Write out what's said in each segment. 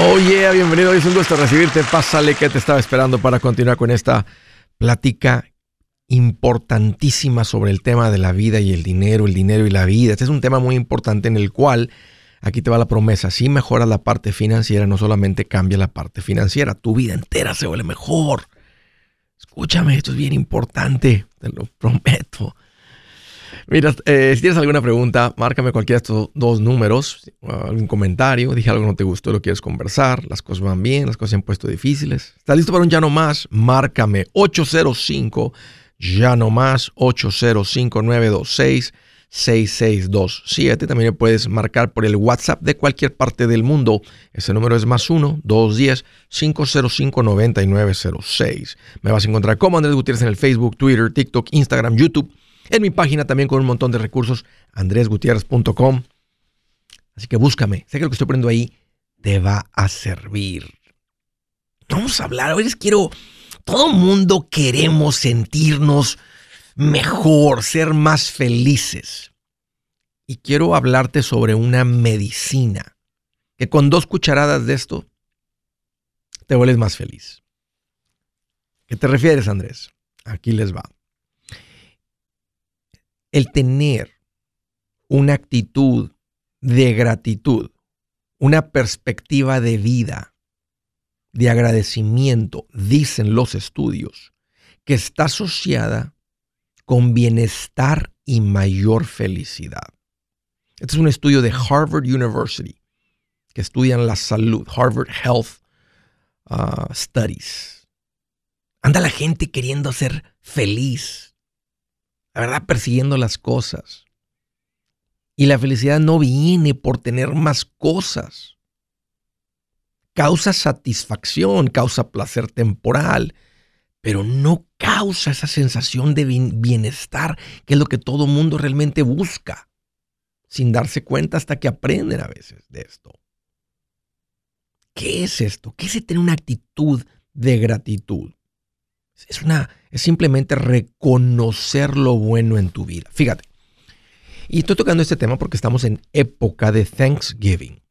Oh yeah, bienvenido. Es un gusto recibirte. Pásale que te estaba esperando para continuar con esta plática importantísima sobre el tema de la vida y el dinero, el dinero y la vida. Este es un tema muy importante en el cual aquí te va la promesa. Si mejoras la parte financiera, no solamente cambia la parte financiera, tu vida entera se vuelve mejor. Escúchame, esto es bien importante, te lo prometo. Mira, eh, si tienes alguna pregunta, márcame cualquiera de estos dos números, algún comentario, dije algo que no te gustó, lo quieres conversar, las cosas van bien, las cosas se han puesto difíciles. ¿Estás listo para un ya no más? Márcame 805 ya no más 805 926 6627. También puedes marcar por el WhatsApp de cualquier parte del mundo. Ese número es más 1-210-505-9906. Me vas a encontrar como Andrés Gutiérrez en el Facebook, Twitter, TikTok, Instagram, YouTube en mi página también con un montón de recursos, andresgutierrez.com. Así que búscame. Sé que lo que estoy poniendo ahí te va a servir. Vamos a hablar. Hoy les quiero. Todo mundo queremos sentirnos mejor, ser más felices. Y quiero hablarte sobre una medicina que con dos cucharadas de esto te vuelves más feliz. ¿Qué te refieres, Andrés? Aquí les va el tener una actitud de gratitud, una perspectiva de vida, de agradecimiento, dicen los estudios, que está asociada con bienestar y mayor felicidad. Este es un estudio de Harvard University que estudian la salud, Harvard Health uh, Studies. Anda la gente queriendo ser feliz, la verdad, persiguiendo las cosas. Y la felicidad no viene por tener más cosas. Causa satisfacción, causa placer temporal, pero no causa esa sensación de bienestar que es lo que todo mundo realmente busca, sin darse cuenta hasta que aprenden a veces de esto. ¿Qué es esto? ¿Qué es tener una actitud de gratitud? Es, una, es simplemente reconocer lo bueno en tu vida. Fíjate. Y estoy tocando este tema porque estamos en época de Thanksgiving.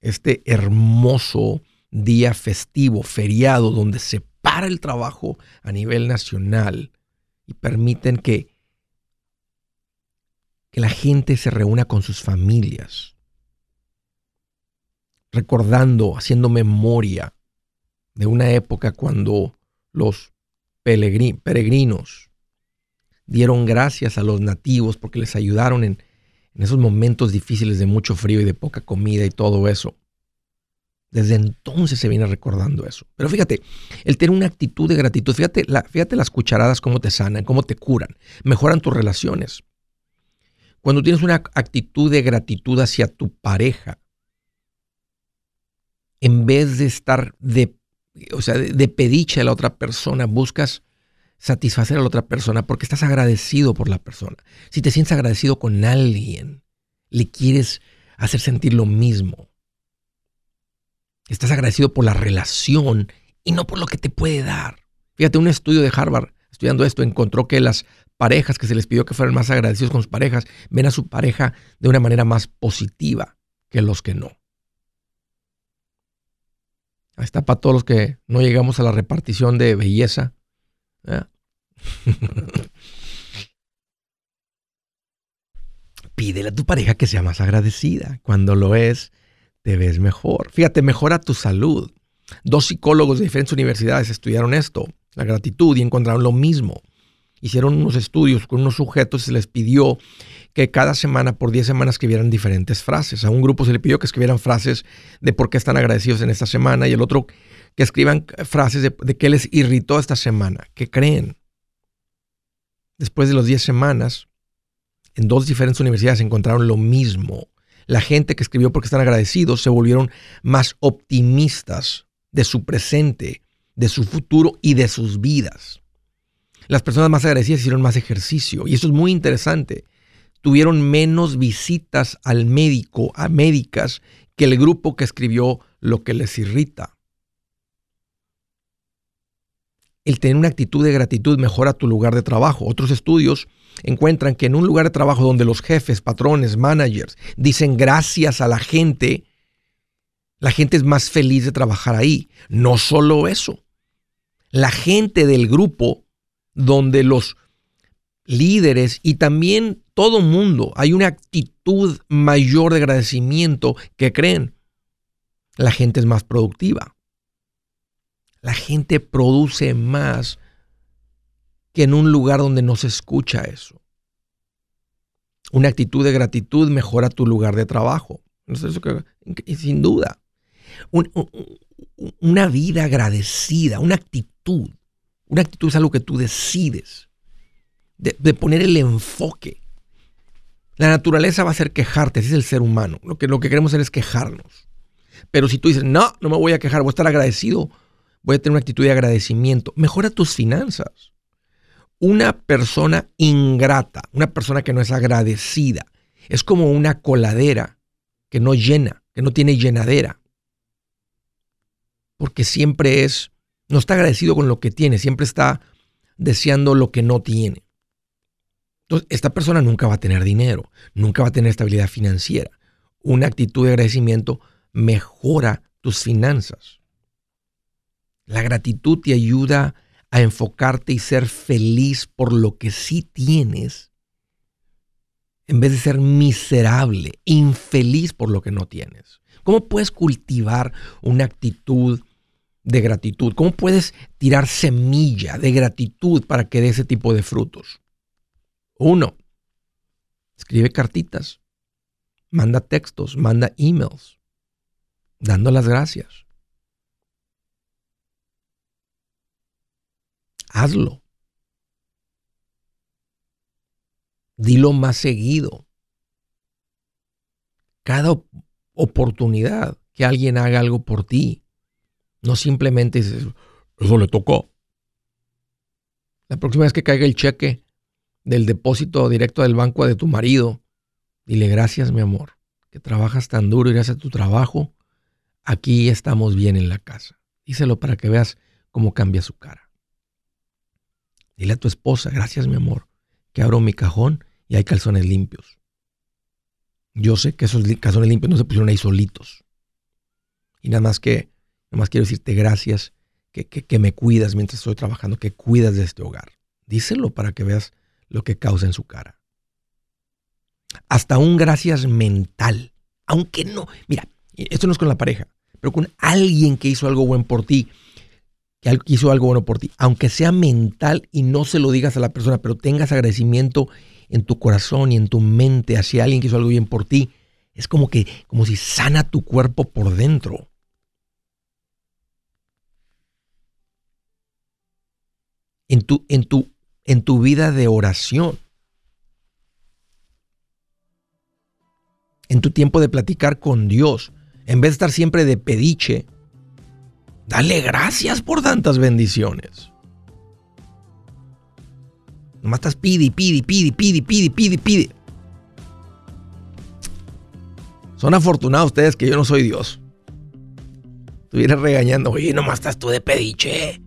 Este hermoso día festivo, feriado, donde se para el trabajo a nivel nacional y permiten que, que la gente se reúna con sus familias, recordando, haciendo memoria de una época cuando los peregrinos dieron gracias a los nativos porque les ayudaron en, esos momentos difíciles de mucho frío y de poca comida y todo eso. Desde entonces se viene recordando eso. Pero fíjate, el tener una actitud de gratitud, fíjate, fíjate las cucharadas cómo te sanan, cómo te curan, mejoran tus relaciones. Cuando tienes una actitud de gratitud hacia tu pareja, en vez de estar de o sea, de, pediche a la otra persona, buscas satisfacer a la otra persona porque estás agradecido por la persona. Si te sientes agradecido con alguien, le quieres hacer sentir lo mismo. Estás agradecido por la relación y no por lo que te puede dar. Fíjate, un estudio de Harvard, estudiando esto, encontró que las parejas que se les pidió que fueran más agradecidos con sus parejas, ven a su pareja de una manera más positiva que los que no. Está para todos los que no llegamos a la repartición de belleza. Pídele a tu pareja que sea más agradecida. Cuando lo es, te ves mejor. Fíjate, mejora tu salud. Dos psicólogos de diferentes universidades estudiaron esto, la gratitud, y encontraron lo mismo. Hicieron unos estudios con unos sujetos y se les pidió que cada semana, por 10 semanas, escribieran diferentes frases. A un grupo se le pidió que escribieran frases de por qué están agradecidos en esta semana y el otro que escriban frases de, qué les irritó esta semana, qué creen. Después de las 10 semanas, en dos diferentes universidades encontraron lo mismo. La gente que escribió porque están agradecidos se volvieron más optimistas de su presente, de su futuro y de sus vidas. Las personas más agradecidas hicieron más ejercicio y eso es muy interesante tuvieron menos visitas al médico, a médicas, que el grupo que escribió lo que les irrita. El tener una actitud de gratitud mejora tu lugar de trabajo. Otros estudios encuentran que en un lugar de trabajo donde los jefes, patrones, managers dicen gracias a la gente, La gente es más feliz de trabajar ahí. No solo eso. La gente del grupo donde los líderes y también todo mundo hay una actitud mayor de agradecimiento que creen. La gente es más productiva. La gente produce más que en un lugar donde no se escucha eso. Una actitud de gratitud mejora tu lugar de trabajo. sin duda. una vida agradecida, una actitud. Una actitud es algo que tú decides. De, poner el enfoque. La naturaleza va a ser quejarte, ese es el ser humano. Lo que, lo que queremos hacer es quejarnos. Pero si tú dices, no, no me voy a quejar, voy a estar agradecido, voy a tener una actitud de agradecimiento, mejora tus finanzas. Una persona ingrata, una persona que no es agradecida, es como una coladera que no llena, que no tiene llenadera. Porque siempre es, no está agradecido con lo que tiene, siempre está deseando lo que no tiene. Entonces, esta persona nunca va a tener dinero, nunca va a tener estabilidad financiera. Una actitud de agradecimiento mejora tus finanzas. La gratitud te ayuda a enfocarte y ser feliz por lo que sí tienes, en vez de ser miserable, infeliz por lo que no tienes. ¿Cómo puedes cultivar una actitud de gratitud? ¿Cómo puedes tirar semilla de gratitud para que dé ese tipo de frutos? Uno, escribe cartitas, manda textos, manda emails, dando las gracias. hazlo. Dilo más seguido. Cada oportunidad que alguien haga algo por ti, no simplemente dices, eso le tocó. La próxima vez que caiga el cheque del depósito directo del banco de tu marido, dile gracias mi amor, que trabajas tan duro y gracias a tu trabajo, aquí estamos bien en la casa. Díselo para que veas cómo cambia su cara. Dile a tu esposa, gracias mi amor, que abro mi cajón y hay calzones limpios. Yo sé que esos calzones limpios no se pusieron ahí solitos. Y nada más que, nada más quiero decirte gracias, que, que, me cuidas mientras estoy trabajando, que cuidas de este hogar. Díselo para que veas lo que causa en su cara. Hasta un gracias mental. Aunque no, mira, esto no es con la pareja, pero con alguien que hizo algo bueno por ti que hizo algo bueno por ti, aunque sea mental y no se lo digas a la persona, pero tengas agradecimiento en tu corazón y en tu mente hacia alguien que hizo algo bien por ti, es como que como si sana tu cuerpo por dentro. En tu, en tu, en tu vida de oración. En tu tiempo de platicar con Dios. En vez de estar siempre de pediche, Dale gracias por tantas bendiciones. Nomás estás pide, pide, pide, pide, pide, pide, pide. Son afortunados ustedes que yo no soy Dios. Estuviera regañando, oye, nomás estás tú de pediche.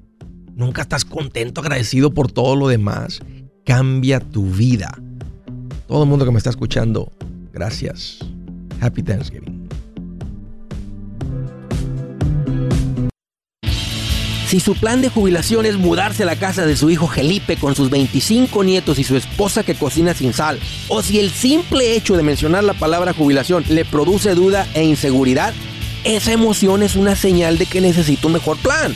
Nunca estás contento, agradecido por todo lo demás. Cambia tu vida. Todo el mundo que me está escuchando, gracias. Happy Thanksgiving. Si su plan de jubilación es mudarse a la casa de su hijo Felipe con sus 25 nietos y su esposa que cocina sin sal, o si el simple hecho de mencionar la palabra jubilación le produce duda e inseguridad, esa emoción es una señal de que necesita un mejor plan.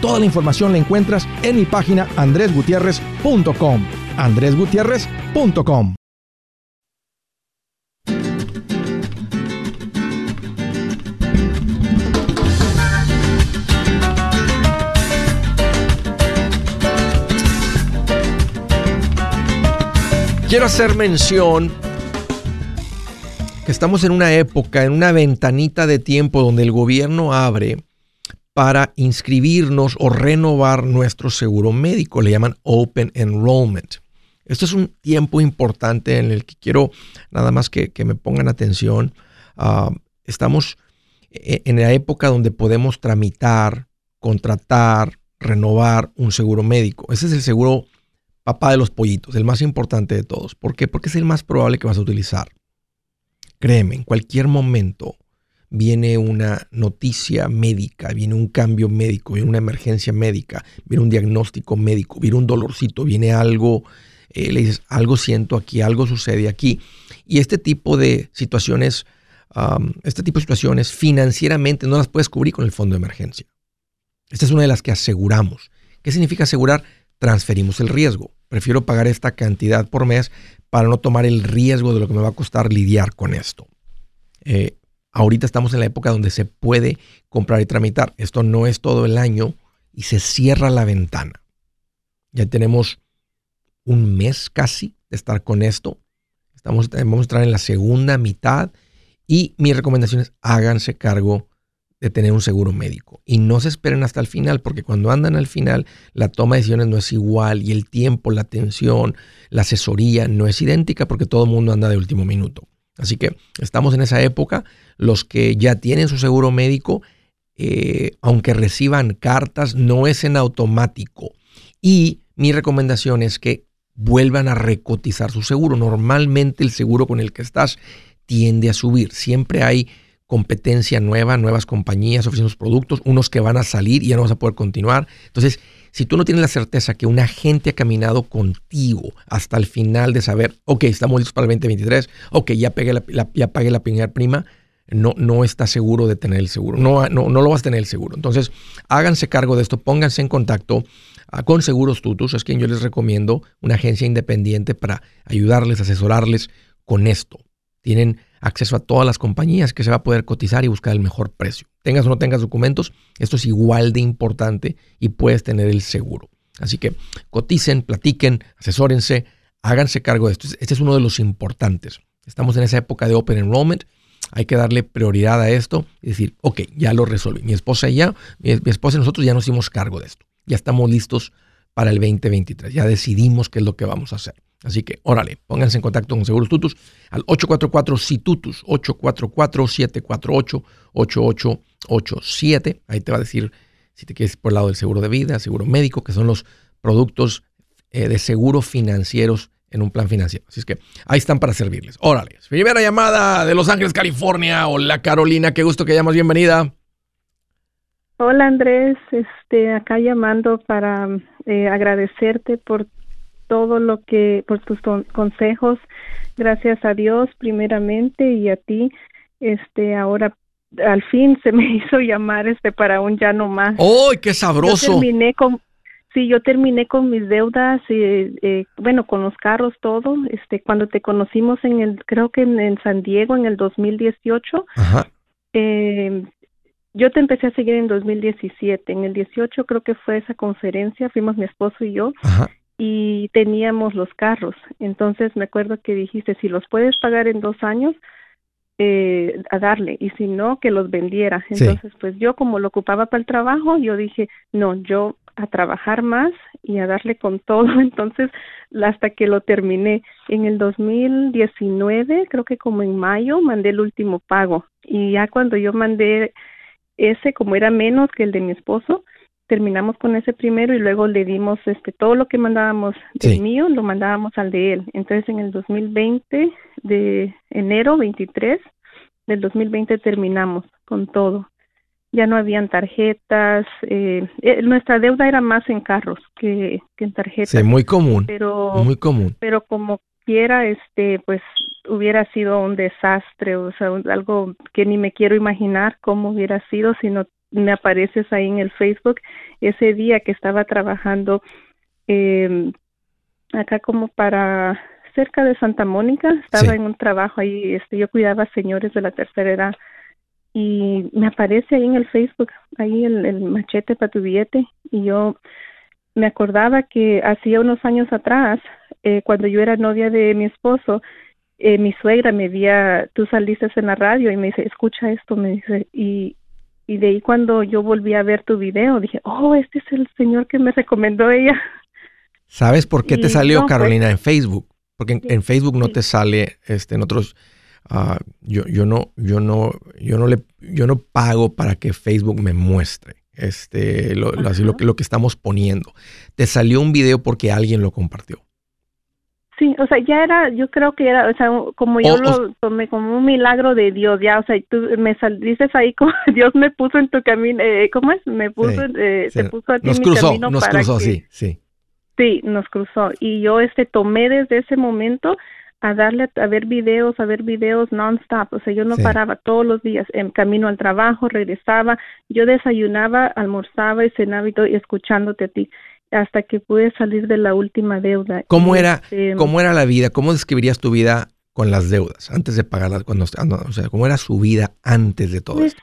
Toda la información la encuentras en mi página andresgutierrez.com. andresgutierrez.com. Quiero hacer mención que estamos en una época, en una ventanita de tiempo donde el gobierno abre para inscribirnos o renovar nuestro seguro médico. Le llaman Open Enrollment. Esto es un tiempo importante en el que quiero nada más que, me pongan atención. Ah, estamos e, en la época donde podemos tramitar, contratar, renovar un seguro médico. Ese es el seguro papá de los pollitos, el más importante de todos. ¿Por qué? Porque es el más probable que vas a utilizar. Créeme, en cualquier momento viene una noticia médica, viene un cambio médico, viene una emergencia médica, viene un diagnóstico médico, viene un dolorcito, viene algo, eh, le dices, algo siento aquí, algo sucede aquí. Y este tipo de situaciones, este tipo de situaciones financieramente no las puedes cubrir con el fondo de emergencia. Esta es una de las que aseguramos. ¿Qué significa asegurar? Transferimos el riesgo. Prefiero pagar esta cantidad por mes para no tomar el riesgo de lo que me va a costar lidiar con esto. Eh, Ahorita estamos en la época donde se puede comprar y tramitar. Esto no es todo el año y se cierra la ventana. Ya tenemos un mes casi de estar con esto. Estamos, vamos a estar en la segunda mitad y mi recomendación es háganse cargo de tener un seguro médico y no se esperen hasta el final porque cuando andan al final la toma de decisiones no es igual y el tiempo, la atención, la asesoría no es idéntica porque todo el mundo anda de último minuto. Así que estamos en esa época. Los que ya tienen su seguro médico, eh, aunque reciban cartas, no es en automático. Y mi recomendación es que vuelvan a recotizar su seguro. Normalmente el seguro con el que estás tiende a subir. Siempre hay competencia nueva, nuevas compañías ofreciendo productos, unos que van a salir y ya no vas a poder continuar. Entonces, si tú no tienes la certeza que un agente ha caminado contigo hasta el final de saber, ok, estamos listos para el 2023, ok, ya, pegué la, ya pagué la primera prima, no, no está seguro de tener el seguro, no, no, no lo vas a tener el seguro. Entonces, háganse cargo de esto, pónganse en contacto ah, con Seguros Tutus, es quien yo les recomiendo, una agencia independiente para ayudarles, asesorarles con esto. Tienen acceso a todas las compañías que se va a poder cotizar y buscar el mejor precio. Tengas o no tengas documentos, esto es igual de importante y puedes tener el seguro. Así que coticen, platiquen, asesórense, háganse cargo de esto. Este es uno de los importantes. Estamos en esa época de Open Enrollment. Hay que darle prioridad a esto y decir, ok, ya lo resolví. Mi esposa y ya, mi, esposa y nosotros ya nos hicimos cargo de esto. Ya estamos listos para el 2023. Ya decidimos qué es lo que vamos a hacer. Así que, órale, pónganse en contacto con Seguros Tutus al 844-SITUTUS, 844-748-8887. Ahí te va a decir si te quieres por el lado del seguro de vida, seguro médico, que son los productos eh, de seguro financieros en un plan financiero. Así es que ahí están para servirles. Órale, primera llamada de Los Ángeles, California. Hola Carolina, qué gusto que llamas, bienvenida. Hola Andrés, este, acá llamando para eh, agradecerte por todo lo que, por tus consejos. Gracias a Dios primeramente y a ti. Este, ahora al fin se me hizo llamar este para un ya no más. ¡Ay, qué sabroso! Yo terminé con Sí, yo terminé con mis deudas, y, eh, bueno, con los carros, todo. Este, cuando te conocimos en el, creo que en, San Diego en el 2018, Ajá. Eh, yo te empecé a seguir en 2017. En el 18 creo que fue esa conferencia, fuimos mi esposo y yo. Ajá y teníamos los carros. Entonces me acuerdo que dijiste, si los puedes pagar en dos años, eh, a darle y si no que los vendiera entonces pues yo como lo ocupaba para el trabajo yo dije no yo a trabajar más y a darle con todo entonces hasta que lo terminé. En el 2019 creo que como en mayo mandé el último pago. Y ya cuando yo mandé ese como era menos que el de mi esposo terminamos con ese primero y luego le dimos este todo lo que mandábamos del mío lo mandábamos al de él. Entonces en el 2020 de enero 23 del 2020 terminamos con todo. Ya no habían tarjetas eh, eh, nuestra deuda era más en carros que, en tarjetas. Sí muy común pero muy común. pero como quiera este pues hubiera sido un desastre o sea algo que ni me quiero imaginar cómo hubiera sido si no me apareces ahí en el Facebook ese día que estaba trabajando eh, acá como para cerca de Santa Mónica, estaba en un trabajo ahí, este, yo cuidaba señores de la tercera edad y me aparece ahí en el Facebook, ahí el, machete para tu billete y yo me acordaba que hacía unos años atrás, eh, cuando yo era novia de mi esposo, eh, mi suegra me veía, tú saliste en la radio y me dice, escucha esto, me dice, y, y de ahí cuando yo volví a ver tu video, dije, oh, este es el señor que me recomendó ella. ¿Sabes por qué te salió, pues Carolina, en Facebook? Porque en, Facebook no te sale, este, en otros, uh, yo, yo no, yo no, yo no le, yo no pago para que Facebook me muestre, este, lo, así lo que, lo que estamos poniendo. Te salió un video porque alguien lo compartió. Sí, o sea, ya era, yo creo que era, o sea, como yo lo tomé como un milagro de Dios, ya, o sea, tú me dices ahí como Dios me puso en tu camino, eh, ¿cómo es? Me puso, eh, te puso a ti nos mi cruzó, camino nos cruzó, sí, sí. Sí, nos cruzó. Y yo, este, tomé desde ese momento a darle a ver videos, a ver videos non-stop, o sea, yo no paraba todos los días, en camino al trabajo, regresaba, yo desayunaba, almorzaba y cenaba y todo, y escuchándote a ti hasta que pude salir de la última deuda. ¿Cómo era, este, cómo era la vida? ¿Cómo describirías tu vida con las deudas antes de pagarlas? Cuando, o sea, ¿cómo era su vida antes de todo pues, esto?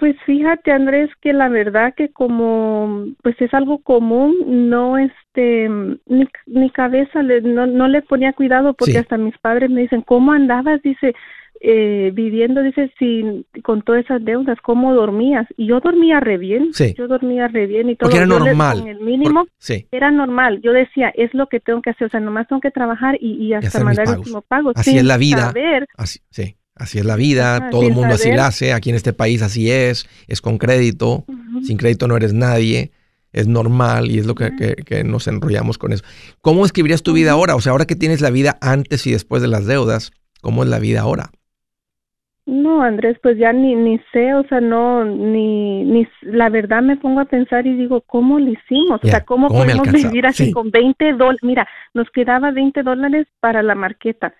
Pues fíjate, Andrés, que la verdad que como pues es algo común, no este ni, ni cabeza le, no, no le ponía cuidado porque hasta mis padres me dicen, "¿Cómo andabas?" dice, eh, viviendo, dice, sin, con todas esas deudas, ¿cómo dormías? Y yo dormía re bien, yo dormía re bien y todo. Porque era normal. el mínimo, era normal. Yo decía, es lo que tengo que hacer, o sea, nomás tengo que trabajar y, hasta mandar el último pago. Así es la vida. Así, sí. Así es la vida, todo el mundo así la hace, aquí en este país así es, es con crédito, sin crédito no eres nadie, es normal y es lo que, que, nos enrollamos con eso. ¿Cómo escribirías tu vida ahora? O sea, ahora que tienes la vida antes y después de las deudas, ¿cómo es la vida ahora? No, Andrés, pues ya ni, ni sé, o sea, no, ni, ni, la verdad me pongo a pensar y digo, ¿cómo lo hicimos? o sea, ¿cómo, podemos vivir así con 20 dólares? Mira, nos quedaba 20 dólares para la marqueta,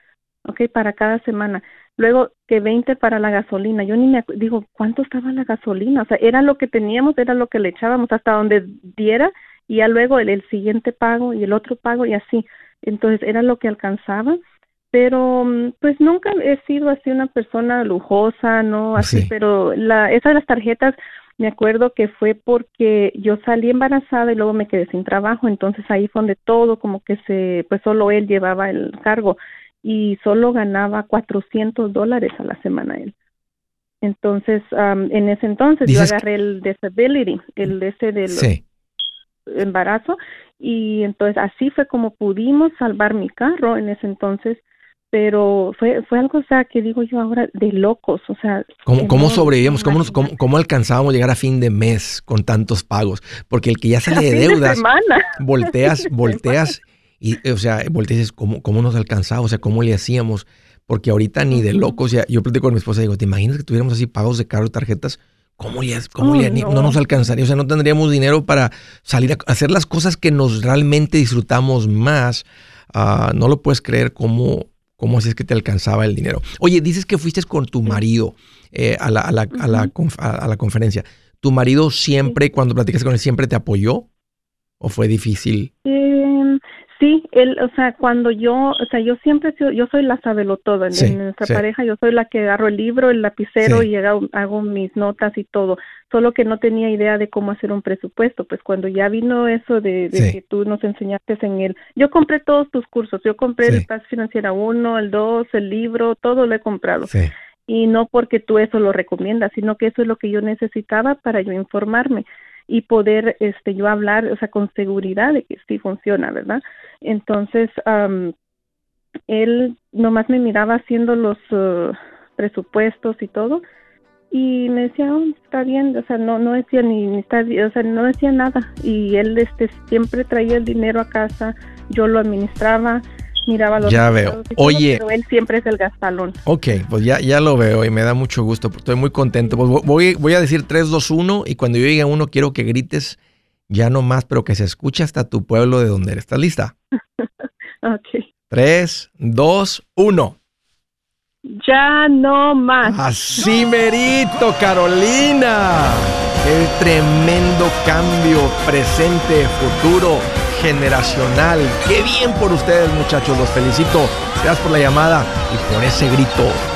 ¿ok? Para cada semana. Luego que 20 para la gasolina. Yo ni me digo, ¿cuánto estaba la gasolina? O sea, era lo que teníamos, era lo que le echábamos hasta donde diera y ya luego el, el siguiente pago y el otro pago y así. Entonces, era lo que alcanzaba pero mm, pues nunca he sido así una persona lujosa, no así, pero la esa de las tarjetas me acuerdo que fue porque yo salí embarazada y luego me quedé sin trabajo, entonces ahí fue donde todo como que se, pues solo él llevaba el cargo y solo ganaba 400 dólares a la semana él. Entonces, en ese entonces yo agarré el disability, el ese del embarazo, y entonces así fue como pudimos salvar mi carro en ese entonces pero fue, fue algo, o sea, que digo yo ahora, de locos, o sea. ¿Cómo, cómo sobrevivimos? ¿Cómo, cómo, alcanzábamos llegar a fin de mes con tantos pagos? Porque el que ya sale de deudas, volteas, volteas, y, o sea, volteas ¿cómo, ¿cómo nos alcanzaba? O sea, ¿cómo le hacíamos? Porque ahorita ni de locos, ya, yo platico con mi esposa y digo, ¿te imaginas que tuviéramos así pagos de carro y tarjetas? ¿Cómo, le, cómo no. nos alcanzaría? O sea, no tendríamos dinero para salir a hacer las cosas que nos realmente disfrutamos más. Ah, no lo puedes creer cómo cómo así es que te alcanzaba el dinero. Oye, dices que fuiste con tu marido eh, a, la, a, la, a, la, conferencia. ¿Tu marido siempre, cuando platicas con él, siempre te apoyó? ¿O fue difícil? Em, Sí, él, o sea, cuando yo, o sea, yo siempre, yo soy la sabelo todo. En, nuestra pareja, yo soy la que agarro el libro, el lapicero y hago, hago, mis notas y todo. Solo que no tenía idea de cómo hacer un presupuesto. Pues cuando ya vino eso de, que tú nos enseñaste en él, yo compré todos tus cursos. Yo compré el Paz Financiera 1, el 2, el libro, todo lo he comprado. Y no porque tú eso lo recomiendas, sino que eso es lo que yo necesitaba para yo informarme y poder este yo hablar, o sea, con seguridad de que sí funciona, ¿verdad? Entonces, él nomás me miraba haciendo los uh, presupuestos y todo y me decía, oh, está bien, o sea, no no decía ni, ni está o sea, no decía nada y él este siempre traía el dinero a casa, yo lo administraba miraba los Ya veo. Oye. Pero él siempre es el gastalón. Ok, pues ya, ya lo veo y me da mucho gusto. Estoy muy contento. Pues voy, voy a decir 3, 2, 1 y cuando yo llegue a uno quiero que grites ya no más, pero que se escuche hasta tu pueblo de donde eres. ¿Estás lista? ok. 3, 2, 1. Ya no más. Así merito, Carolina. El tremendo cambio presente, futuro generacional. Qué bien por ustedes, muchachos. Los felicito. Gracias por la llamada y por ese grito.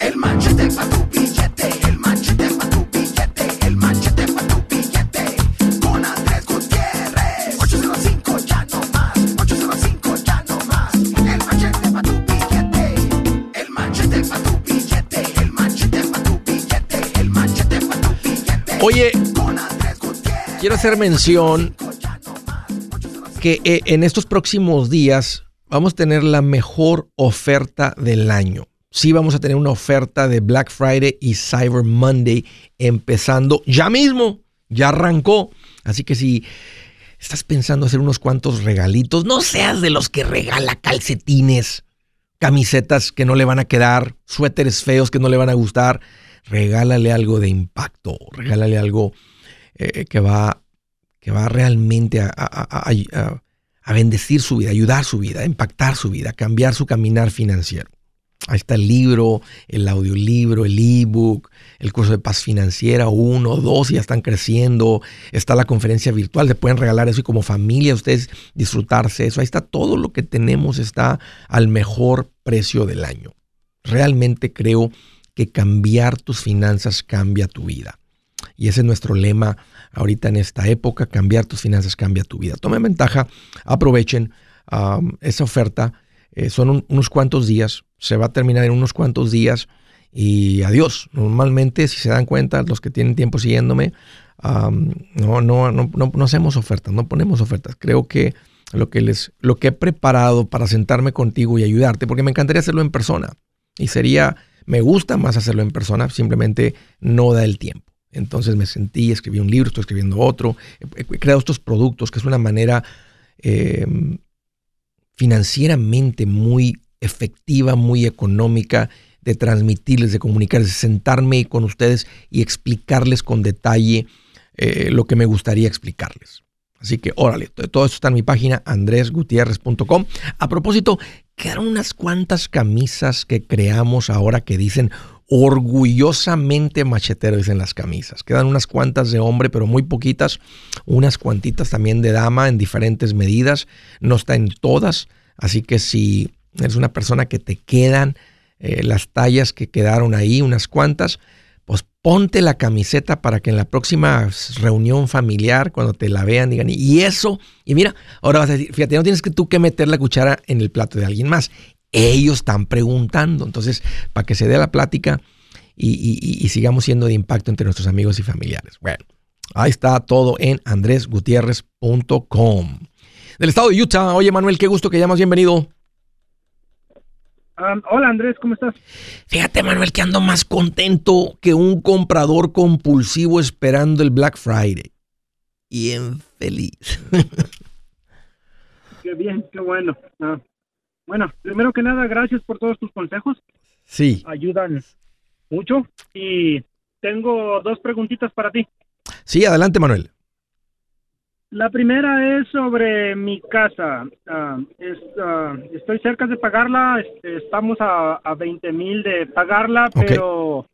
El manchete pa' tu billete, el manchete pa' tu billete, el manchete pa' tu billete. Con Andrés Gutiérrez. 805 ya no más, 805 ya no más. El manchete pa' tu billete, el manchete pa' tu billete, el manchete pa' tu billete, el manchete pa' tu billete. Oye, quiero hacer mención que eh, en estos próximos días vamos a tener la mejor oferta del año sí vamos a tener una oferta de Black Friday y Cyber Monday empezando ya mismo, ya arrancó. Así que si estás pensando hacer unos cuantos regalitos, no seas de los que regala calcetines, camisetas que no le van a quedar, suéteres feos que no le van a gustar. Regálale algo de impacto, regálale algo eh, que, va, que va realmente a, a bendecir su vida, ayudar su vida, impactar su vida, cambiar su caminar financiero. Ahí está el libro, el audiolibro, el ebook, el curso de paz financiera, uno, dos, ya están creciendo. Está la conferencia virtual, se pueden regalar eso y como familia ustedes disfrutarse eso. Ahí está todo lo que tenemos, está al mejor precio del año. Realmente creo que cambiar tus finanzas cambia tu vida. Y ese es nuestro lema ahorita en esta época, cambiar tus finanzas cambia tu vida. Tomen ventaja, aprovechen esa oferta eh, son unos cuantos días, se va a terminar en unos cuantos días y adiós. Normalmente, si se dan cuenta, los que tienen tiempo siguiéndome, no, no, no, no, hacemos ofertas, no ponemos ofertas. Creo que lo que, les, lo que he preparado para sentarme contigo y ayudarte, porque me encantaría hacerlo en persona y sería, me gusta más hacerlo en persona, simplemente no da el tiempo. Entonces me sentí, escribí un libro, estoy escribiendo otro, he, creado estos productos que es una manera eh, financieramente muy efectiva, muy económica de transmitirles, de comunicarles, de sentarme con ustedes y explicarles con detalle eh, lo que me gustaría explicarles. Así que órale, todo esto está en mi página andresgutierrez.com. A propósito, quedaron unas cuantas camisas que creamos ahora que dicen orgullosamente machetero, dicen las camisas. Quedan unas cuantas de hombre, pero muy poquitas. Unas cuantitas también de dama en diferentes medidas. No está en todas. Así que si eres una persona que te quedan eh, las tallas que quedaron ahí, unas cuantas, pues ponte la camiseta para que en la próxima reunión familiar, cuando te la vean, digan, y eso, y mira, ahora vas a decir, fíjate, no tienes que tú que meter la cuchara en el plato de alguien más. Ellos están preguntando. Entonces, para que se dé la plática y, sigamos siendo de impacto entre nuestros amigos y familiares. Bueno, ahí está todo en andresgutierrez.com. Del estado de Utah. Oye, Manuel, qué gusto que llamas. Bienvenido hola Andrés, ¿cómo estás? Fíjate Manuel que ando más contento que un comprador compulsivo esperando el Black Friday. Bien feliz. qué bien, qué bueno. Ah, bueno, primero que nada, gracias por todos tus consejos. Sí. Ayudan mucho. Y tengo dos preguntitas para ti. Sí, adelante Manuel. La primera es sobre mi casa. Ah, ah, estoy cerca de pagarla. Este, estamos a, a 20 mil de pagarla, pero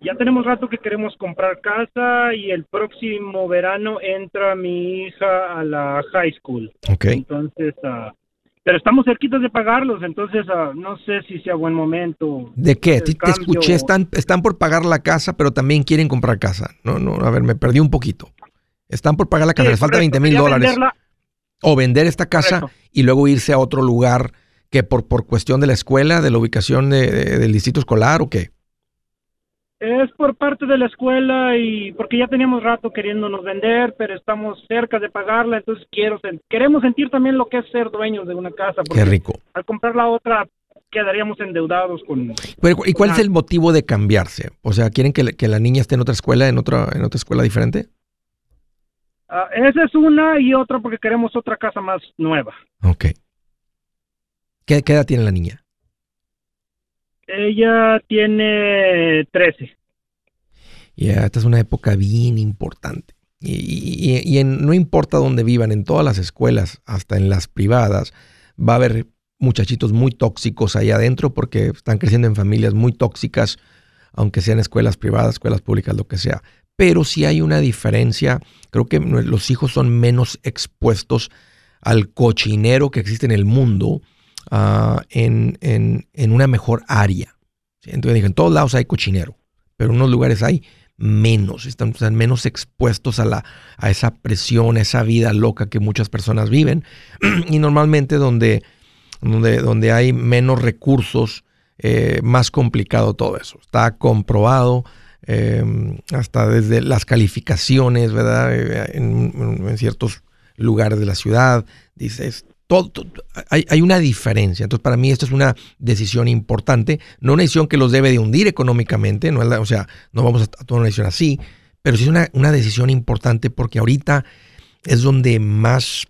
ya tenemos rato que queremos comprar casa y el próximo verano entra mi hija a la high school. Okay. Entonces, uh, pero estamos cerquitos de pagarlos, entonces no sé si sea buen momento. ¿De qué? Te, te escuché, están, están por pagar la casa, pero también quieren comprar casa. No, no, a ver, me perdí un poquito. Están por pagar la casa, les falta 20 mil dólares. O vender esta casa y luego irse a otro lugar que por, por cuestión de la escuela, de la ubicación del distrito escolar o qué? Es por parte de la escuela y porque ya teníamos rato queriéndonos vender, pero estamos cerca de pagarla, entonces quiero queremos sentir también lo que es ser dueños de una casa. Qué rico. Al comprar la otra quedaríamos endeudados con... ¿Y cuál es el motivo de cambiarse? O sea, ¿quieren que, que la niña esté en otra escuela, en otra, en otra escuela diferente? Ah, esa es una y otra porque queremos otra casa más nueva. Ok. ¿Qué, edad tiene la niña? Ella tiene 13. Ya, esta es una época bien importante. Y, no importa dónde vivan, en todas las escuelas, hasta en las privadas, va a haber muchachitos muy tóxicos ahí adentro porque están creciendo en familias muy tóxicas, aunque sean escuelas privadas, escuelas públicas, lo que sea pero sí hay una diferencia. Creo que los hijos son menos expuestos al cochinero que existe en el mundo ah, en, una mejor área. Entonces dije, en todos lados hay cochinero, pero en unos lugares hay menos, están, menos expuestos a, la, a esa presión, a esa vida loca que muchas personas viven. y normalmente donde, donde, donde hay menos recursos, eh, más complicado todo eso. Está comprobado Em, hasta desde las calificaciones, ¿verdad? Eh, en, ciertos lugares de la ciudad, dices, todo, hay, una diferencia. Entonces, para mí esto es una decisión importante, no una decisión que los debe de hundir económicamente, no o sea, no vamos a tomar una decisión así, pero sí es una, una decisión importante porque ahorita es donde más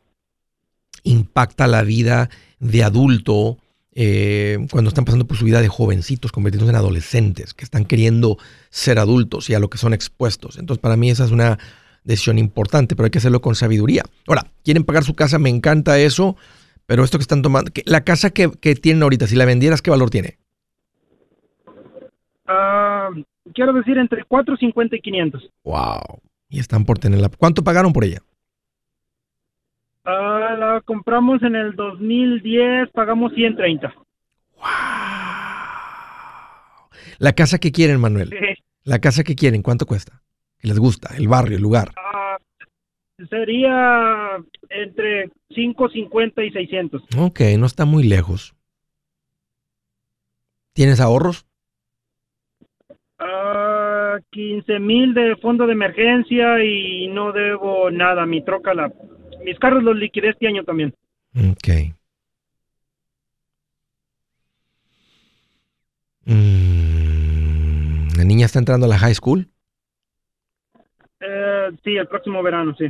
impacta la vida de adulto eh, cuando están pasando por su vida de jovencitos, convirtiéndose en adolescentes, que están queriendo ser adultos y a lo que son expuestos. Entonces, para mí esa es una decisión importante, pero hay que hacerlo con sabiduría. Ahora, quieren pagar su casa, me encanta eso, pero esto que están tomando, la casa que, tienen ahorita, si la vendieras, ¿qué valor tiene? Ah, quiero decir entre 450 y 500. Wow. Y están por tenerla. ¿Cuánto pagaron por ella? Ah, la compramos en el 2010, pagamos 130. ¡Wow! La casa que quieren, Manuel. La casa que quieren, ¿cuánto cuesta? ¿Qué les gusta? El barrio, el lugar. Ah, sería entre 550 y 600. Ok, no está muy lejos. ¿Tienes ahorros? Ah, 15 mil de fondo de emergencia y no debo nada. Mi troca la mis carros los liquidé este año también. Ok. Mm, ¿La niña está entrando a la high school? Eh, sí, el próximo verano, sí.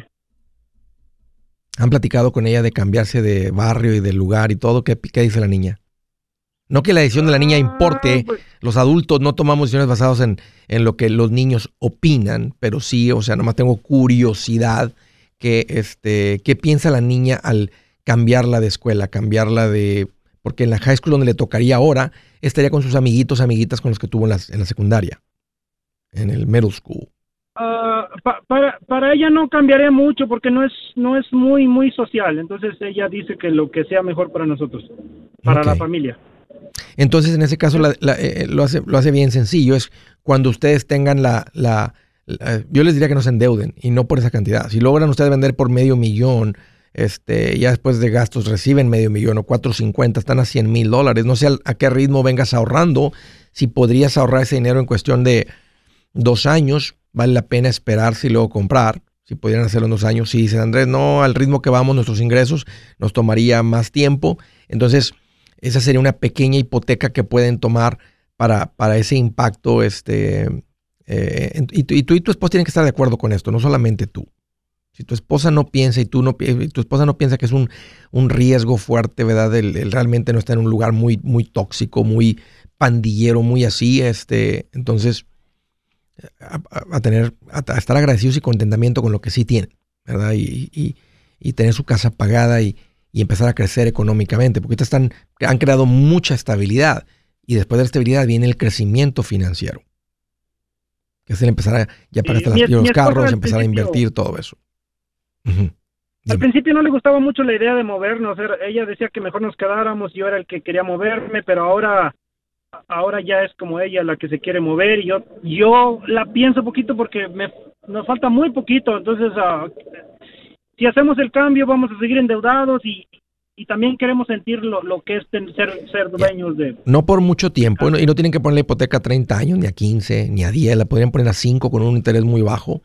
¿Han platicado con ella de cambiarse de barrio y de lugar y todo? ¿Qué, qué dice la niña? No que la decisión de la niña importe, ah, pues los adultos no tomamos decisiones basadas en, en, lo que los niños opinan, pero sí, o sea, nomás tengo curiosidad que, este, qué piensa la niña al cambiarla de escuela, cambiarla de... Porque en la high school donde le tocaría ahora, estaría con sus amiguitos, amiguitas con los que tuvo en la, en la secundaria, en el middle school. Ah, para, para ella no cambiaría mucho porque no es no es muy muy social entonces ella dice que lo que sea mejor para nosotros para la familia Entonces, en ese caso, eh, eh, lo, hace, lo hace bien sencillo. Es cuando ustedes tengan la, la, Yo les diría que no se endeuden y no por esa cantidad. Si logran ustedes vender por medio millón, este, ya después de gastos reciben medio millón o 450, están a 100 mil dólares. No sé a, qué ritmo vengas ahorrando. Si podrías ahorrar ese dinero en cuestión de dos años, vale la pena esperarse y luego comprar. Si pudieran hacerlo en dos años, si dicen Andrés, no, al ritmo que vamos nuestros ingresos nos tomaría más tiempo. Entonces, esa sería una pequeña hipoteca que pueden tomar para, para ese impacto. Este, eh, y, tú, y tu esposa tienen que estar de acuerdo con esto, no solamente tú. Si tu esposa no piensa y tú no tu esposa no piensa que es un, un riesgo fuerte, ¿verdad? El, realmente no está en un lugar muy, muy tóxico, muy pandillero, muy así, este, entonces a, tener, estar agradecidos y contentamiento con lo que sí tienen, ¿verdad? Y, y, tener su casa pagada y, empezar a crecer económicamente, porque están, han creado mucha estabilidad y después de la estabilidad viene el crecimiento financiero, que es el empezar a ya para los carros, empezar a invertir todo eso. Al principio no le gustaba mucho la idea de movernos, ella decía que mejor nos quedáramos, yo era el que quería moverme, pero ahora ahora ya es como ella la que se quiere mover y yo yo la pienso poquito porque me nos falta muy poquito, entonces uh, si hacemos el cambio vamos a seguir endeudados y, y también queremos sentir lo, lo que es ser, ser dueños de... No por mucho tiempo, y no tienen que poner la hipoteca a 30 años, ni a 15, ni a 10, la podrían poner a 5 con un interés muy bajo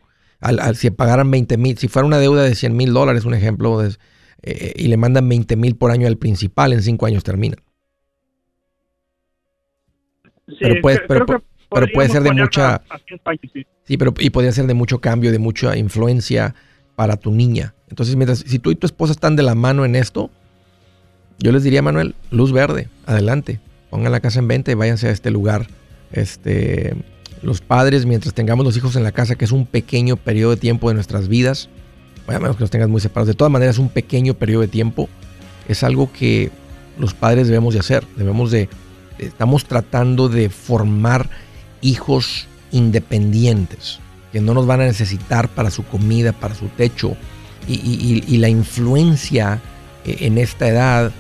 si pagaran 20 mil, si fuera una deuda de 100 mil dólares, un ejemplo, eh, y le mandan 20 mil por año al principal, en cinco años termina. pero puede, pero, puede ser de mucha... sí. pero y podría ser de mucho cambio, de mucha influencia para tu niña. Entonces, mientras, si tú y tu esposa están de la mano en esto, yo les diría, Manuel, luz verde, adelante. Pongan la casa en venta y váyanse a este lugar. Este, los padres mientras tengamos los hijos en la casa, que es un pequeño periodo de tiempo de nuestras vidas, bueno, menos que los tengas muy separados, de todas maneras es un pequeño periodo de tiempo, es algo que los padres debemos de hacer, debemos de, estamos tratando de formar hijos independientes, que no nos van a necesitar para su comida, para su techo, y, la influencia eh, en esta edad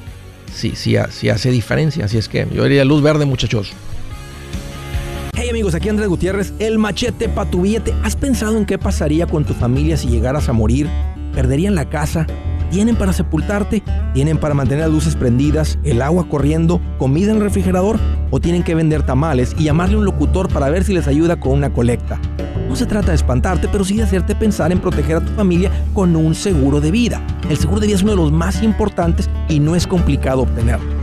sí, sí, sí hace diferencia, así es que yo diría luz verde muchachos. Hey amigos, aquí Andrés Gutiérrez, el machete para tu billete. ¿Has pensado en qué pasaría con tu familia si llegaras a morir? ¿Perderían la casa? ¿Tienen para sepultarte? ¿Tienen para mantener las luces prendidas, el agua corriendo, comida en el refrigerador? ¿O tienen que vender tamales y llamarle a un locutor para ver si les ayuda con una colecta? No se trata de espantarte, pero sí de hacerte pensar en proteger a tu familia con un seguro de vida. El seguro de vida es uno de los más importantes y no es complicado obtenerlo.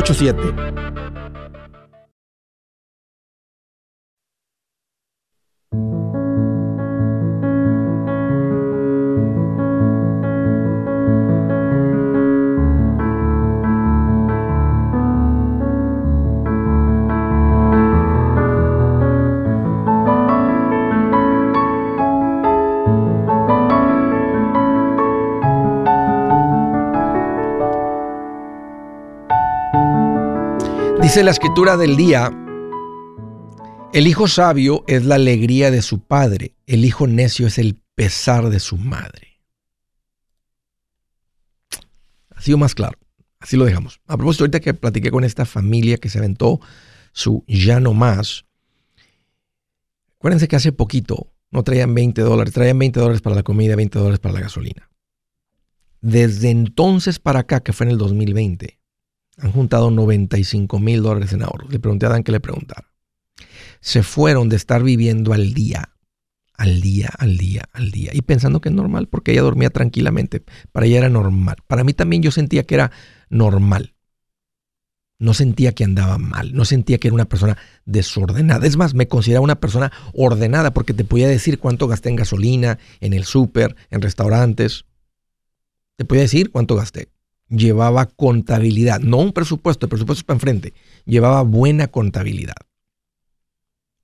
844-748-8887. Dice la escritura del día, el hijo sabio es la alegría de su padre, el hijo necio es el pesar de su madre. Ha sido más claro, así lo dejamos. A propósito, ahorita que platiqué con esta familia que se aventó su ya no más, acuérdense que hace poquito no traían 20 dólares, traían 20 dólares para la comida, 20 dólares para la gasolina. Desde entonces para acá, que fue en el 2020, han juntado 95 mil dólares en ahorros. Le pregunté a Dan que le preguntara. Se fueron de estar viviendo al día, al día, al día, al día. Y pensando que es normal, porque ella dormía tranquilamente. Para ella era normal. Para mí también yo sentía que era normal. No sentía que andaba mal, no sentía que era una persona desordenada. Es más, me consideraba una persona ordenada porque te podía decir cuánto gasté en gasolina, en el súper, en restaurantes. Te podía decir cuánto gasté. Llevaba contabilidad, no un presupuesto, el presupuesto es para enfrente, llevaba buena contabilidad.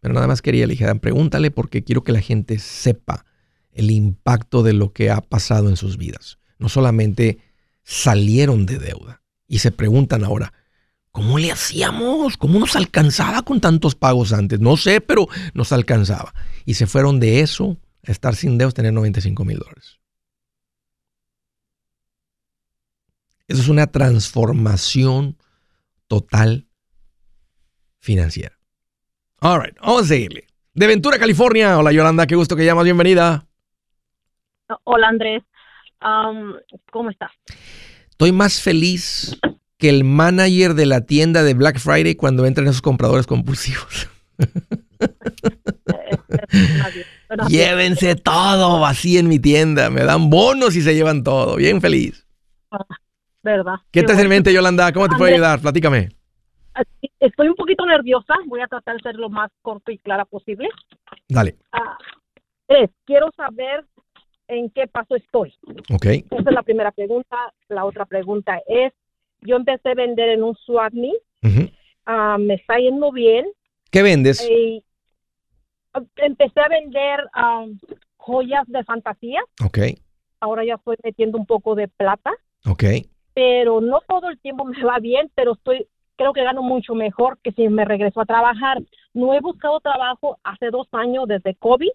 Pero nada más quería, le dije, pregúntale porque quiero que la gente sepa el impacto de lo que ha pasado en sus vidas. No solamente salieron de deuda y se preguntan ahora, ¿cómo le hacíamos? ¿Cómo nos alcanzaba con tantos pagos antes? No sé, pero nos alcanzaba. Y se fueron de eso a estar sin deuda, tener 95 mil dólares. Eso es una transformación total financiera. All right, vamos a seguirle. De Ventura, California. Hola Yolanda, qué gusto que llamas, bienvenida. Hola Andrés, ¿cómo estás? Estoy más feliz que el manager de la tienda de Black Friday cuando entran esos compradores compulsivos. Llévense todo así en mi tienda, me dan bonos y se llevan todo, bien feliz. ¿Verdad? ¿Qué, te hace en mente, Yolanda? ¿Cómo te puedo ayudar? Platícame. Estoy un poquito nerviosa, voy a tratar de ser lo más corto y clara posible. Dale. Ah, quiero saber en qué paso estoy. Ok. Esa es la primera pregunta. La otra pregunta es, yo empecé a vender en un swap ah, me está yendo bien. ¿Qué vendes? empecé a vender joyas de fantasía. Ok. Ahora ya estoy metiendo un poco de plata. Ok. Pero no todo el tiempo me va bien, pero estoy creo que gano mucho mejor que si me regreso a trabajar. No he buscado trabajo hace dos años desde COVID.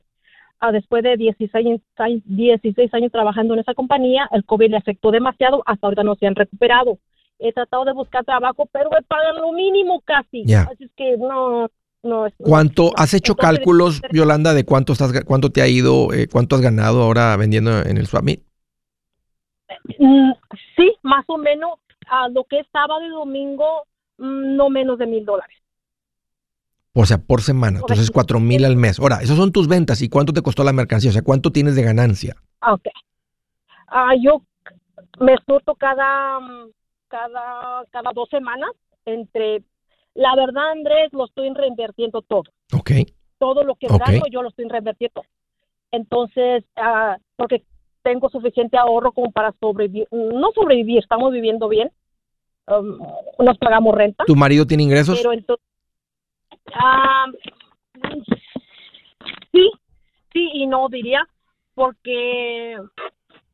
Ah, después de 16, 16 años trabajando en esa compañía, el COVID le afectó demasiado, hasta ahorita no se han recuperado. He tratado de buscar trabajo, pero me pagan lo mínimo casi. Así es que no, no ¿Cuánto has hecho cálculos, Yolanda, de cuánto estás, cuánto te ha ido, eh, cuánto has ganado ahora vendiendo en el Swap mm, sí, más o menos a lo que es sábado y domingo Mm, no menos de mil dólares. O sea, por semana. Entonces, cuatro mil al mes. Ahora, esas son tus ventas. ¿Y cuánto te costó la mercancía? O sea, ¿cuánto tienes de ganancia? Ah, ok. Ah, yo me surto cada, cada, cada dos semanas entre... La verdad, Andrés, lo estoy reinvirtiendo todo. Ok. Todo lo que gano, yo lo estoy reinvirtiendo. Entonces, ah, porque tengo suficiente ahorro como para sobrevivir. No sobrevivir, estamos viviendo bien Um, nos pagamos renta. ¿Tu marido tiene ingresos? Pero entonces, ah, sí, sí y no diría, porque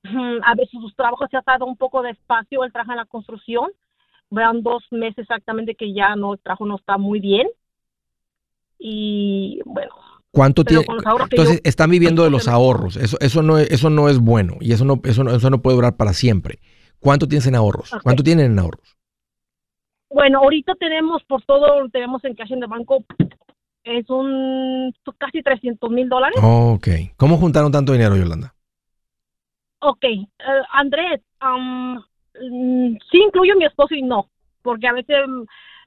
mm, a veces sus trabajos se ha dado un poco despacio, él trabaja en la construcción, vean dos meses exactamente que ya no, el trabajo no está muy bien. Y bueno, ¿Cuánto tiene? Entonces están viviendo de los ahorros. Eso, eso no, eso no es bueno y eso no, eso no, eso no puede durar para siempre. ¿Cuánto tienes en ahorros? ¿Cuánto tienen en ahorros? Bueno, ahorita tenemos por todo, tenemos en cash en el banco, es un casi 300 mil dólares. ok. ¿Cómo juntaron tanto dinero, Yolanda? Ok, uh, Andrés, um, sí incluyo a mi esposo y no, porque a veces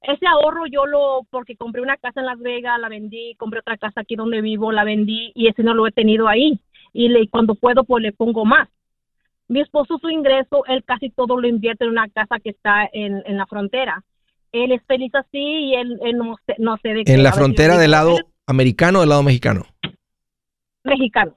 ese ahorro yo lo, porque compré una casa en Las Vegas, la vendí, compré otra casa aquí donde vivo, la vendí y ese no lo he tenido ahí. Y le, cuando puedo, pues le pongo más. Mi esposo, su ingreso, él casi todo lo invierte en una casa que está en, en la frontera él es feliz así y él, no, no sé de qué. ¿En la frontera del lado americano o del lado mexicano? Mexicano.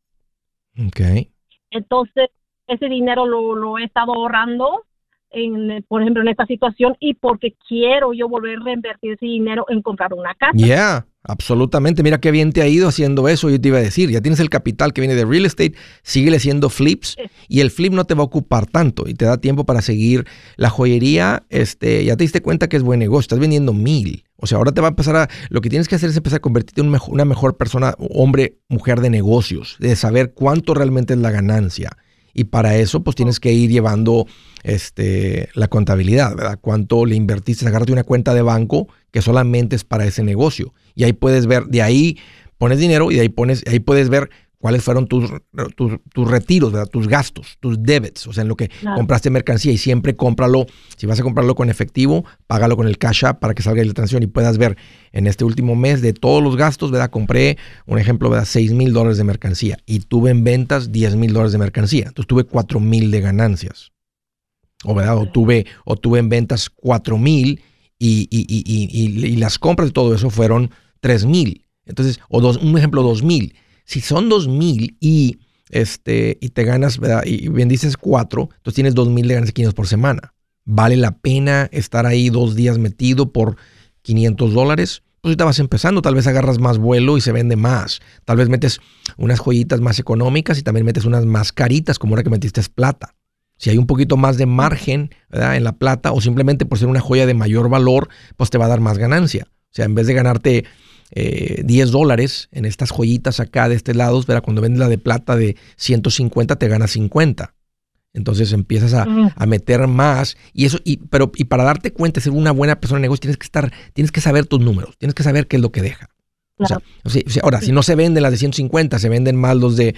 Ok. Entonces, ese dinero lo, lo he estado ahorrando, en, por ejemplo, en esta situación y porque quiero yo volver a reinvertir ese dinero en comprar una casa. Yeah. Absolutamente, mira qué bien te ha ido haciendo eso, yo te iba a decir, ya tienes el capital que viene de real estate, síguele haciendo flips y el flip no te va a ocupar tanto y te da tiempo para seguir la joyería, este, ya te diste cuenta que es buen negocio, estás vendiendo mil, o sea, ahora te va a empezar a, lo que tienes que hacer es empezar a convertirte en una mejor persona, hombre, mujer de negocios, de saber cuánto realmente es la ganancia y para eso pues tienes que ir llevando este, la contabilidad, ¿verdad? Cuánto le invertiste, agarrarte una cuenta de banco que solamente es para ese negocio y ahí puedes ver, de ahí pones dinero y de ahí pones, ahí puedes ver cuáles fueron tus, tus, retiros, ¿verdad? tus gastos, tus debits, o sea, en lo que compraste mercancía y siempre cómpralo, si vas a comprarlo con efectivo, págalo con el cash app para que salga la transacción y puedas ver en este último mes de todos los gastos, ¿verdad? Compré, un ejemplo, ¿verdad? 6 mil dólares de mercancía y tuve en ventas 10 mil dólares de mercancía, entonces tuve 4 mil de ganancias, o, ¿verdad? O tuve, o tuve en ventas 4 mil y, y, y, y, las compras de todo eso fueron 3 mil. Entonces, o dos, un ejemplo, 2 mil. Si son 2 mil y, este, y te ganas. Y bendices 4, entonces tienes 2 mil de ganancias por semana. ¿Vale la pena estar ahí dos días metido por 500 dólares? Pues ahorita vas empezando, tal vez agarras más vuelo y se vende más. Tal vez metes unas joyitas más económicas y también metes unas más caritas, como ahora que metiste es plata. Si hay un poquito más de margen en la plata o simplemente por ser una joya de mayor valor, pues te va a dar más ganancia. O sea, en vez de ganarte 10 eh, dólares en estas joyitas acá de este lado, cuando vendes la de plata de 150 te ganas 50. Entonces empiezas a, meter más y eso, y, pero y para darte cuenta de ser una buena persona de negocio tienes que estar, tienes que saber tus números, tienes que saber qué es lo que deja. O sea, ahora, si no se venden las de 150, se venden más los de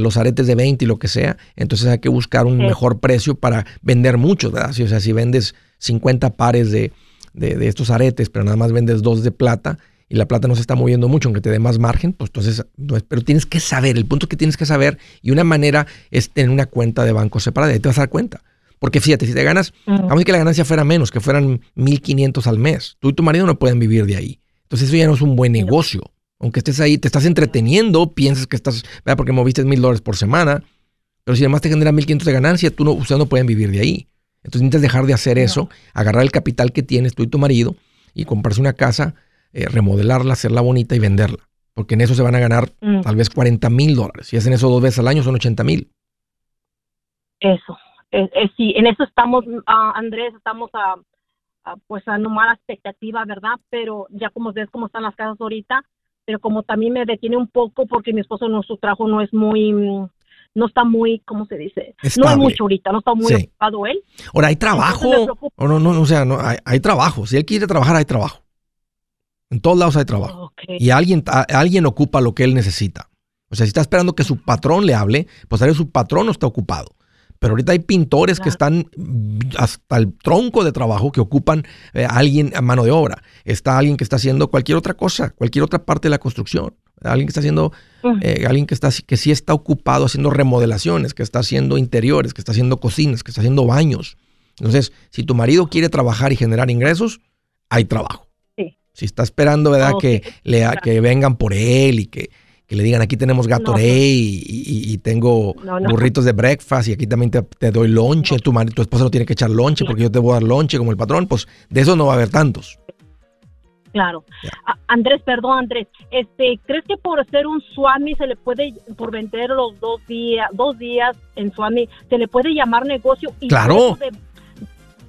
los aretes de 20 y lo que sea, entonces hay que buscar un mejor precio para vender muchos, ¿verdad? o sea, si vendes 50 pares de, de, estos aretes, pero nada más vendes dos de plata, y la plata no se está moviendo mucho, aunque te dé más margen, pues entonces, pero tienes que saber, el punto que tienes que saber, y una manera es tener una cuenta de banco separada, y te vas a dar cuenta. Porque fíjate, si te ganas, vamos a decir que la ganancia fuera menos, que fueran 1.500 al mes, tú y tu marido no pueden vivir de ahí. Entonces eso ya no es un buen negocio. Aunque estés ahí, te estás entreteniendo, piensas que estás, ¿verdad? porque moviste mil dólares por semana, pero si además te genera 1.500 de ganancia, tú no, ustedes no pueden vivir de ahí. Entonces necesitas dejar de hacer eso, agarrar el capital que tienes tú y tu marido y comprarse una casa eh, remodelarla, hacerla bonita y venderla. Porque en eso se van a ganar mm. tal vez 40 mil dólares. Si hacen eso dos veces al año, son 80 mil. Eso. sí, en eso estamos, ah, Andrés, estamos a, pues a no mala expectativa, ¿verdad? Pero ya como ves cómo están las casas ahorita, pero como también me detiene un poco porque mi esposo no, su trabajo no es muy, no está muy, ¿cómo se dice? No hay mucho ahorita, no está muy ocupado él. Ahora, ¿hay trabajo? O no, no, o sea, no, hay, hay, trabajo. Si él quiere trabajar, hay trabajo. En todos lados hay trabajo. Y alguien, alguien ocupa lo que él necesita. O sea, si está esperando que su patrón le hable, pues a su patrón no está ocupado. Pero ahorita hay pintores que están hasta el tronco de trabajo que ocupan eh, a alguien a mano de obra. Está alguien que está haciendo cualquier otra cosa, cualquier otra parte de la construcción. Alguien que está haciendo, eh, alguien que está que sí está ocupado haciendo remodelaciones, que está haciendo interiores, que está haciendo cocinas, que está haciendo baños. Entonces, si tu marido quiere trabajar y generar ingresos, hay trabajo. Si está esperando, ¿verdad? que, le, que vengan por él y que, le digan, aquí tenemos Gatorade y, tengo burritos de breakfast y aquí también te, doy lonche, tu, tu esposa no tiene que echar lonche porque yo te voy a dar lonche como el patrón, pues de eso no va a haber tantos. Claro. Andrés, perdón, Andrés, este, ¿crees que por ser un Swami se le puede, por vender los dos días, dos días en Swami, se le puede llamar negocio? Y claro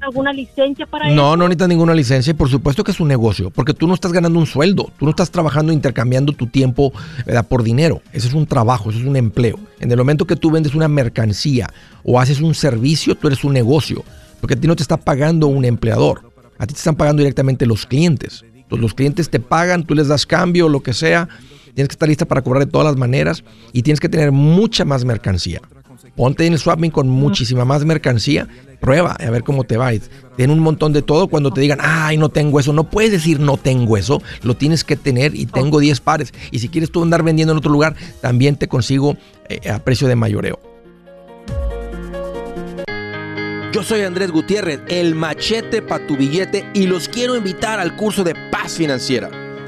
alguna licencia para eso? No, no necesitas ninguna licencia y por supuesto que es un negocio, porque tú no estás ganando un sueldo, tú no estás trabajando intercambiando tu tiempo por dinero. Eso es un trabajo, eso es un empleo. En el momento que tú vendes una mercancía o haces un servicio, tú eres un negocio, porque a ti no te está pagando un empleador, a ti te están pagando directamente los clientes. Entonces, los clientes te pagan, tú les das cambio, lo que sea. Tienes que estar lista para cobrar de todas las maneras y tienes que tener mucha más mercancía. Ponte en el swapping con muchísima más mercancía, prueba a ver cómo te va. Ten un montón de todo cuando te digan, ay, no tengo eso. No puedes decir no tengo eso, lo tienes que tener y tengo 10 pares. Y si quieres tú andar vendiendo en otro lugar, también te consigo eh, a precio de mayoreo. Yo soy Andrés Gutiérrez, el machete para tu billete y los quiero invitar al curso de paz financiera.